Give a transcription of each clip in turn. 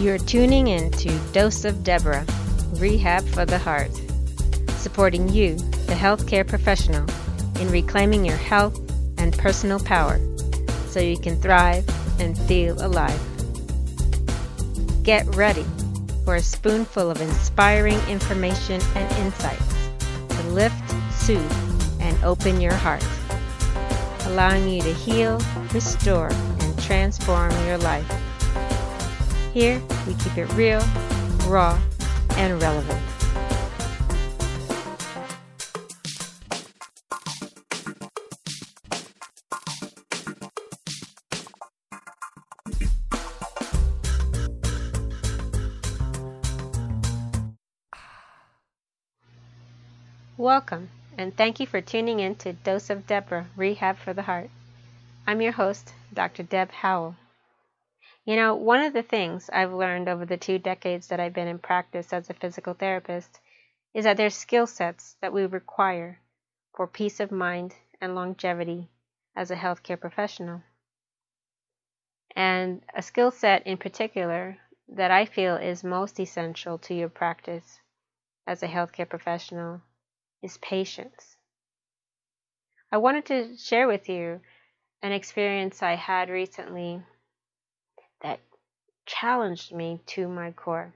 You're tuning in to Dose of Deborah, Rehab for the Heart, supporting you, the healthcare professional, in reclaiming your health and personal power so you can thrive and feel alive. Get ready for a spoonful of inspiring information and insights to lift, soothe, and open your heart, allowing you to heal, restore, and transform your life. Here, we keep it real, raw, and relevant. Welcome, and thank you for tuning in to Dose of Deborah Rehab for the Heart. I'm your host, Dr. Deb Howell. You know, one of the things I've learned over the two decades that I've been in practice as a physical therapist is that there's skill sets that we require for peace of mind and longevity as a healthcare professional. And a skill set in particular that I feel is most essential to your practice as a healthcare professional is patience. I wanted to share with you an experience I had recently challenged me to my core.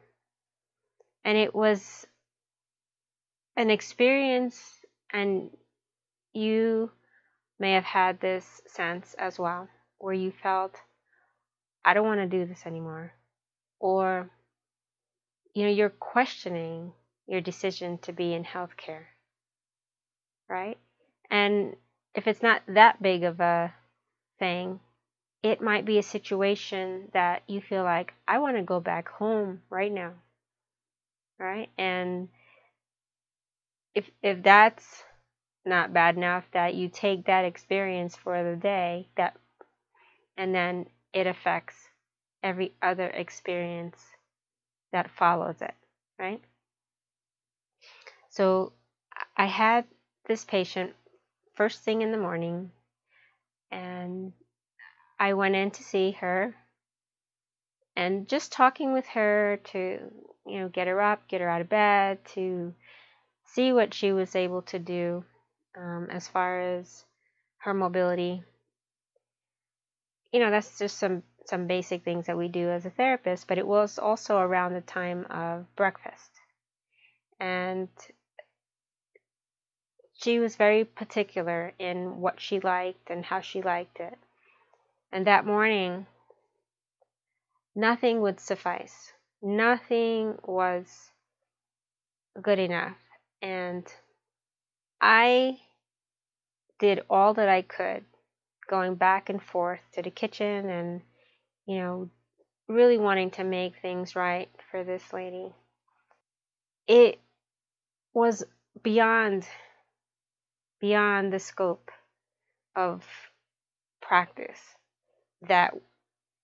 And it was an experience, and you may have had this sense as well, where you felt, I don't want to do this anymore. Or, you know, you're questioning your decision to be in healthcare, right? And if it's not that big of a thing, it might be a situation that you feel like, I want to go back home right now. Right? And if if that's not bad enough that you take that experience for the day that and then it affects every other experience that follows it, right? So I had this patient first thing in the morning and I went in to see her and just talking with her to, you know, get her up, get her out of bed, to see what she was able to do um, as far as her mobility. You know, that's just some some basic things that we do as a therapist, but it was also around the time of breakfast. And she was very particular in what she liked and how she liked it. And that morning, nothing would suffice. Nothing was good enough. And I did all that I could, going back and forth to the kitchen and, you know, really wanting to make things right for this lady. It was beyond beyond the scope of practice that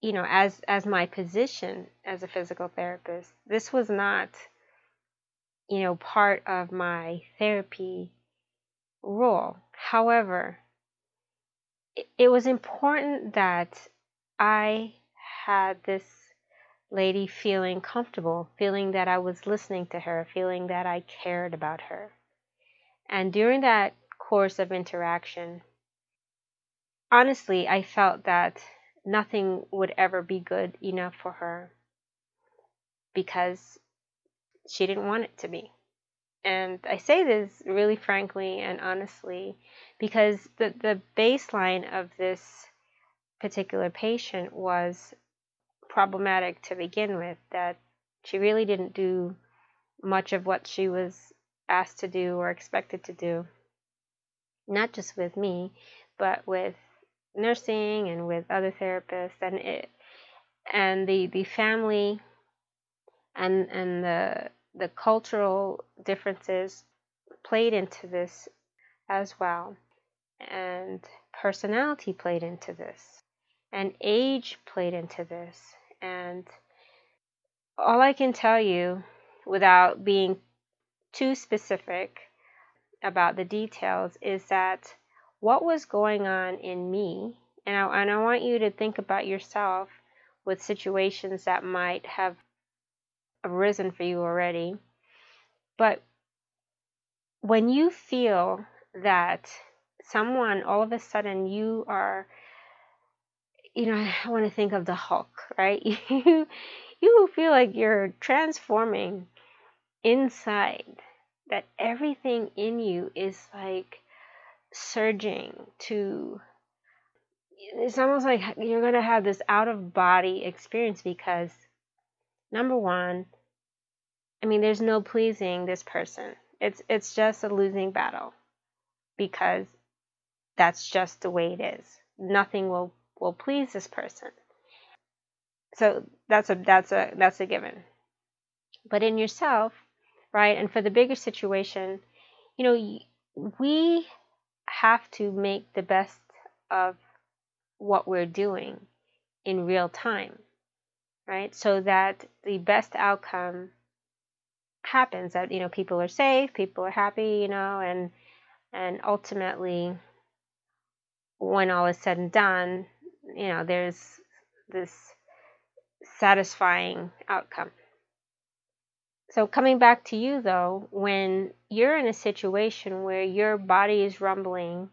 you know as as my position as a physical therapist this was not you know part of my therapy role. However it, it was important that i had this lady feeling comfortable feeling that i was listening to her feeling that i cared about her. And during that course of interaction honestly i felt that nothing would ever be good enough for her because she didn't want it to be. And I say this really frankly and honestly because the, the baseline of this particular patient was problematic to begin with, that she really didn't do much of what she was asked to do or expected to do. Not just with me, but with nursing and with other therapists and it and the the family and and the the cultural differences played into this as well. And personality played into this. And age played into this. And all I can tell you without being too specific about the details is that what was going on in me, and I, and I want you to think about yourself with situations that might have arisen for you already. But when you feel that someone all of a sudden you are you know, I want to think of the Hulk, right? You you feel like you're transforming inside that everything in you is like surging to it's almost like you're going to have this out of body experience because number 1 I mean there's no pleasing this person. It's it's just a losing battle because that's just the way it is. Nothing will will please this person. So that's a that's a that's a given. But in yourself, right? And for the bigger situation, you know, we have to make the best of what we're doing in real time, right? So that the best outcome happens that you know people are safe, people are happy, you know, and and ultimately when all is said and done, you know, there's this satisfying outcome. So, coming back to you though, when you're in a situation where your body is rumbling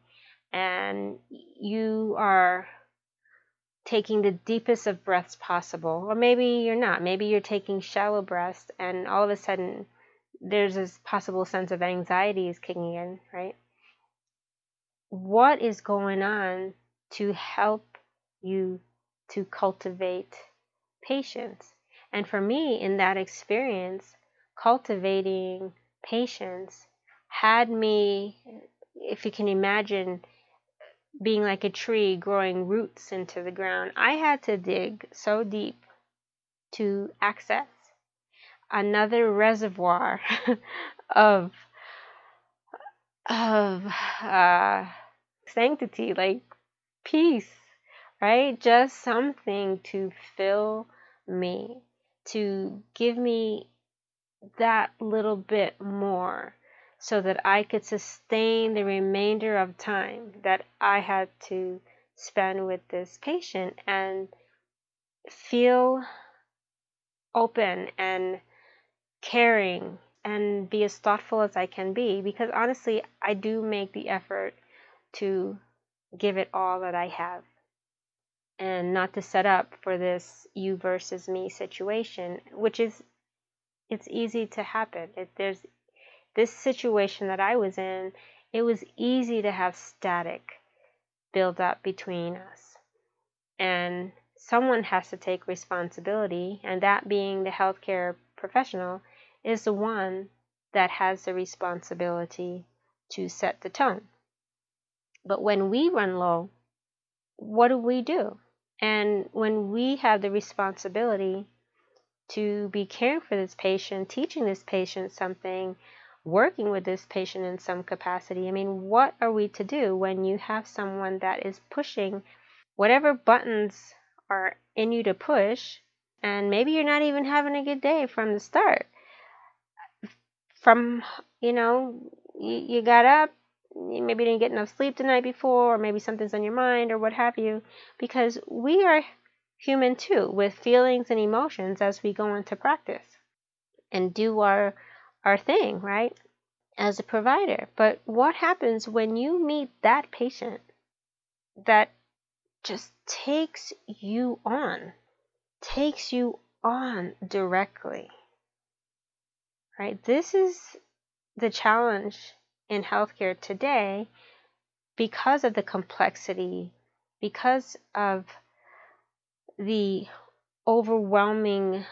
and you are taking the deepest of breaths possible, or maybe you're not, maybe you're taking shallow breaths, and all of a sudden there's this possible sense of anxiety is kicking in, right? What is going on to help you to cultivate patience? And for me, in that experience, cultivating patience had me, if you can imagine, being like a tree growing roots into the ground. I had to dig so deep to access another reservoir of of uh, sanctity, like peace, right? Just something to fill me, to give me that little bit more so that I could sustain the remainder of time that I had to spend with this patient and feel open and caring and be as thoughtful as I can be because honestly, I do make the effort to give it all that I have and not to set up for this you versus me situation, which is it's easy to happen. It, there's this situation that I was in, it was easy to have static build up between us. And someone has to take responsibility, and that being the healthcare professional is the one that has the responsibility to set the tone. But when we run low, what do we do? And when we have the responsibility to be caring for this patient, teaching this patient something, working with this patient in some capacity. I mean, what are we to do when you have someone that is pushing whatever buttons are in you to push, and maybe you're not even having a good day from the start? From, you know, you, you got up, maybe didn't get enough sleep the night before, or maybe something's on your mind, or what have you, because we are human too, with feelings and emotions as we go into practice and do our our thing, right? As a provider. But what happens when you meet that patient that just takes you on, takes you on directly? Right? This is the challenge in healthcare today because of the complexity, because of the overwhelming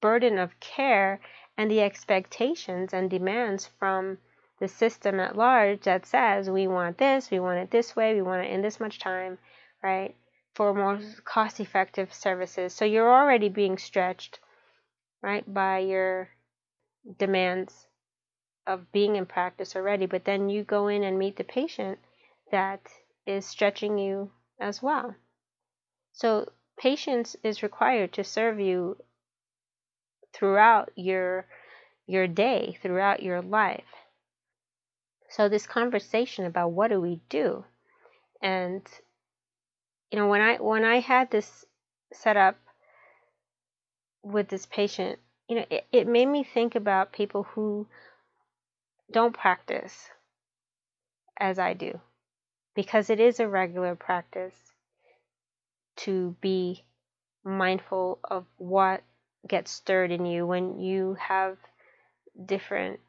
burden of care and the expectations and demands from the system at large that says we want this, we want it this way, we want it in this much time, right? For more cost effective services. So you're already being stretched, right, by your demands of being in practice already. But then you go in and meet the patient that is stretching you as well. So patience is required to serve you throughout your your day, throughout your life. So this conversation about what do we do? And you know, when I when I had this set up with this patient you know, it, it made me think about people who don't practice as I do, because it is a regular practice to be mindful of what gets stirred in you when you have different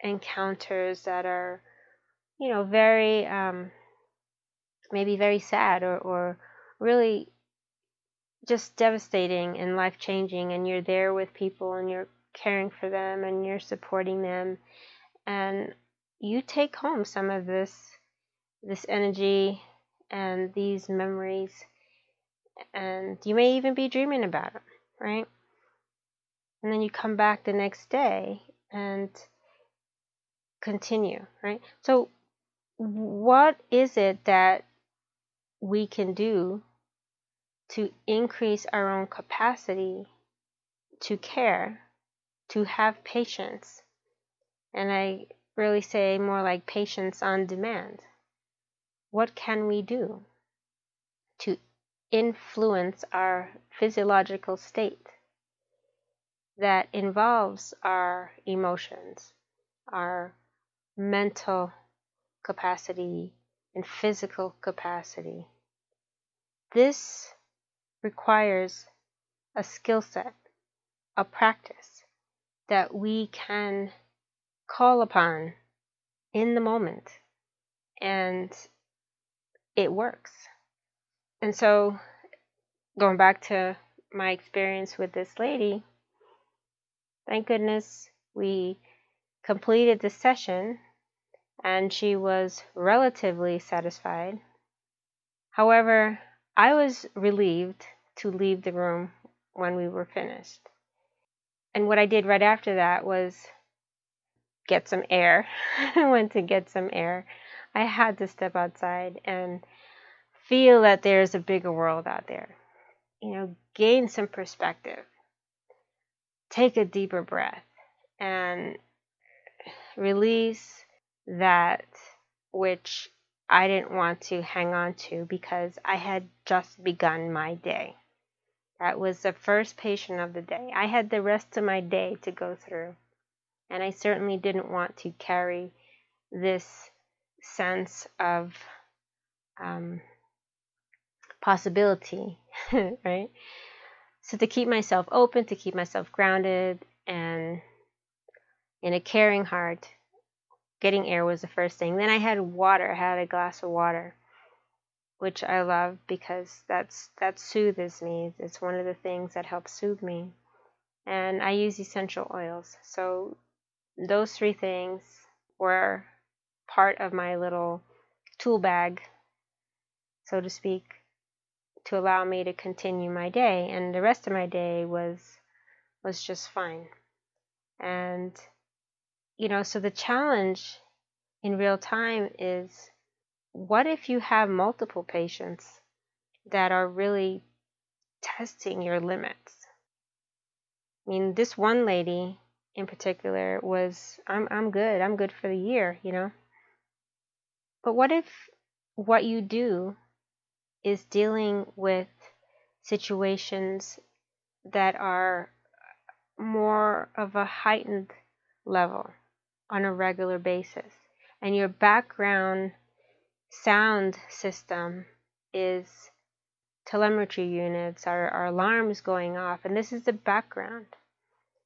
encounters that are, you know, very, um, maybe very sad or, or really just devastating and life changing, and you're there with people and you're caring for them and you're supporting them, and you take home some of this this energy and these memories, and you may even be dreaming about it, right? And then you come back the next day and continue, right? So, what is it that we can do to increase our own capacity to care, to have patience? And I really say more like patience on demand. What can we do to influence our physiological state that involves our emotions, our mental capacity, and physical capacity? This requires a skill set, a practice that we can call upon in the moment and it works. And so, going back to my experience with this lady, thank goodness we completed the session and she was relatively satisfied. However, I was relieved to leave the room when we were finished. And what I did right after that was get some air. I went to get some air. I had to step outside and feel that there's a bigger world out there. You know, gain some perspective. Take a deeper breath and release that which I didn't want to hang on to because I had just begun my day. That was the first patient of the day. I had the rest of my day to go through. And I certainly didn't want to carry this sense of um, possibility, right? So to keep myself open, to keep myself grounded, and in a caring heart, getting air was the first thing. Then I had water. I had a glass of water, which I love because that's that soothes me. It's one of the things that helps soothe me. And I use essential oils. So those three things were part of my little tool bag, so to speak, to allow me to continue my day. And the rest of my day was was just fine. And you know, so the challenge in real time is what if you have multiple patients that are really testing your limits? I mean, this one lady in particular was I'm I'm good. I'm good for the year, you know. But what if what you do is dealing with situations that are more of a heightened level on a regular basis and your background sound system is telemetry units, our alarms going off, and this is the background.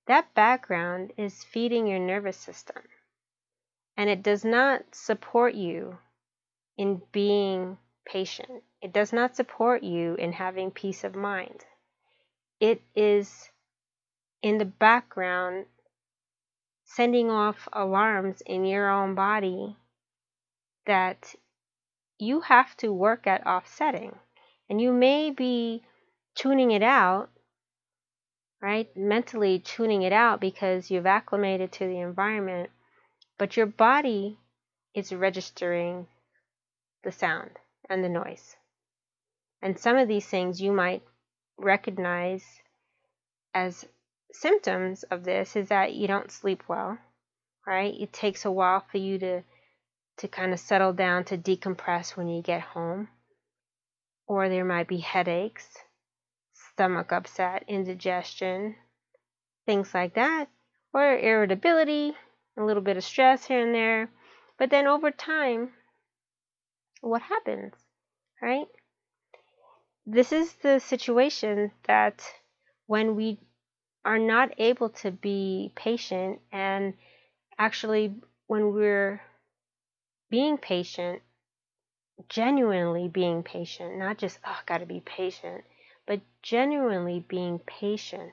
That background is feeding your nervous system, and it does not support you in being patient. It does not support you in having peace of mind. It is in the background sending off alarms in your own body that you have to work at offsetting. And you may be tuning it out right? Mentally tuning it out because you've acclimated to the environment, but your body is registering the sound and the noise. And some of these things you might recognize as symptoms of this is that you don't sleep well, right? It takes a while for you to to kind of settle down to decompress when you get home. Or there might be headaches stomach upset, indigestion, things like that, or irritability, a little bit of stress here and there. But then over time, what happens, right? This is the situation that when we are not able to be patient and actually when we're being patient, genuinely being patient, not just, oh, got to be patient, but genuinely being patient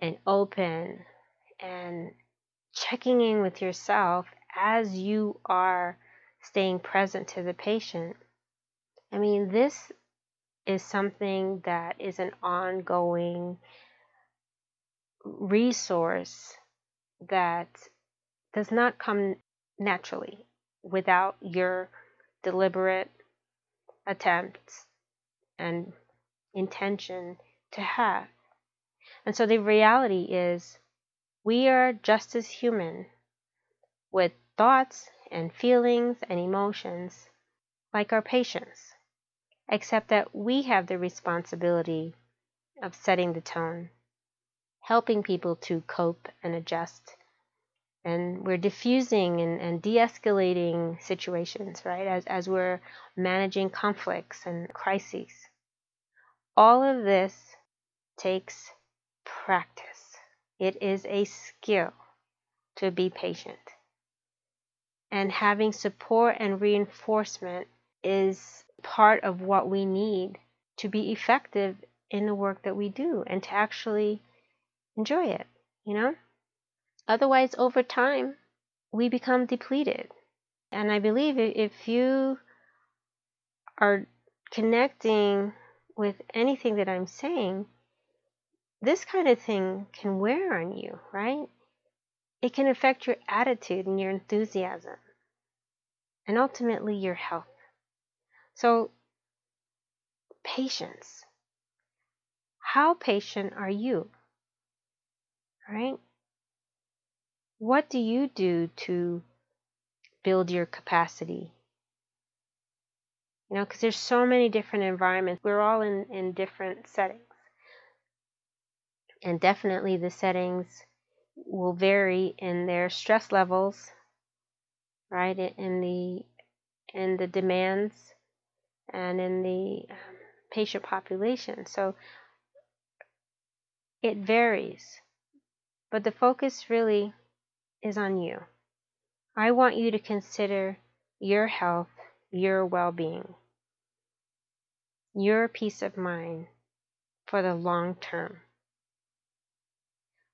and open and checking in with yourself as you are staying present to the patient. I mean, this is something that is an ongoing resource that does not come naturally without your deliberate attempts and intention to have. And so the reality is, we are just as human with thoughts and feelings and emotions like our patients, except that we have the responsibility of setting the tone, helping people to cope and adjust. And we're diffusing and, and de-escalating situations right? As, as we're managing conflicts and crises. All of this takes practice. It is a skill to be patient. And having support and reinforcement is part of what we need to be effective in the work that we do and to actually enjoy it you know Otherwise, over time, we become depleted. And I believe if you are connecting with anything that I'm saying, this kind of thing can wear on you, right? It can affect your attitude and your enthusiasm, and ultimately your health. So, patience. How patient are you? Right? What do you do to build your capacity? You know, because there's so many different environments. We're all in, in different settings. And definitely the settings will vary in their stress levels, right? In the in the demands and in the um, patient population. So it varies. But the focus really is on you. I want you to consider your health, your well being, your peace of mind for the long term.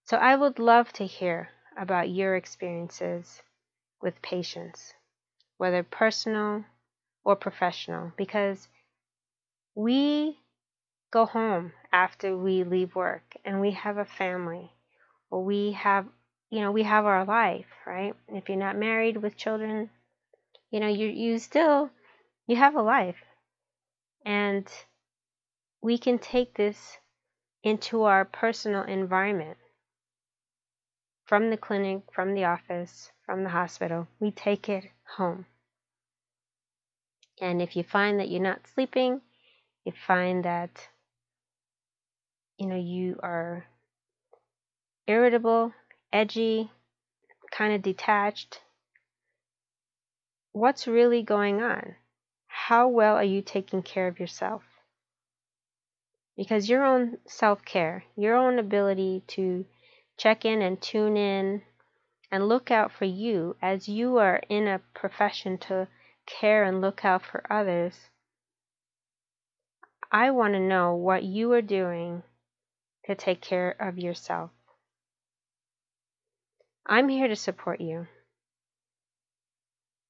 So I would love to hear about your experiences with patients, whether personal or professional, because we go home after we leave work and we have a family or we have you know, we have our life, right? If you're not married with children, you know, you you still you have a life. And we can take this into our personal environment. From the clinic, from the office, from the hospital, we take it home. And if you find that you're not sleeping, you find that you know you are irritable, edgy, kind of detached. What's really going on? How well are you taking care of yourself? Because your own self care, your own ability to check in and tune in and look out for you as you are in a profession to care and look out for others. I want to know what you are doing to take care of yourself. I'm here to support you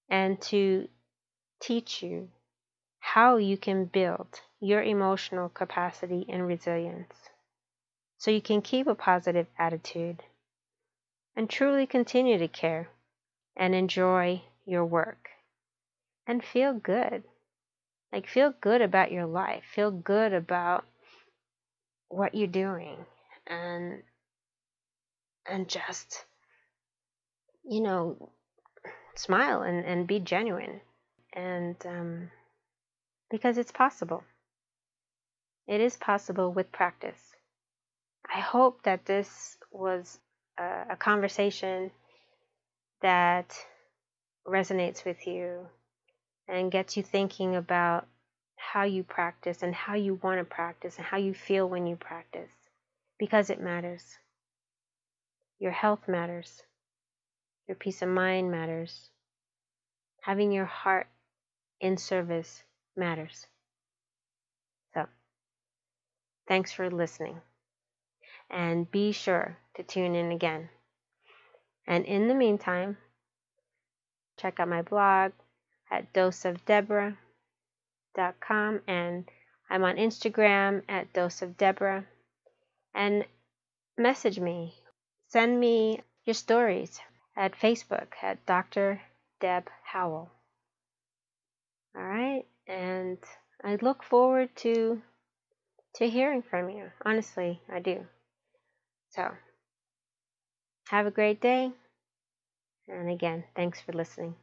and to teach you how you can build your emotional capacity and resilience so you can keep a positive attitude and truly continue to care and enjoy your work and feel good. Like, feel good about your life, feel good about what you're doing, and and just you know, smile and, and be genuine. And um, because it's possible. It is possible with practice. I hope that this was a, a conversation that resonates with you and gets you thinking about how you practice and how you want to practice and how you feel when you practice because it matters. Your health matters. Your peace of mind matters. Having your heart in service matters. So, thanks for listening. And be sure to tune in again. And in the meantime, check out my blog at doseofdeborah.com and I'm on Instagram at doseofdeborah. And message me. Send me your stories at Facebook at Dr. Deb Howell. All right, and I look forward to to hearing from you. Honestly, I do. So, have a great day. And again, thanks for listening.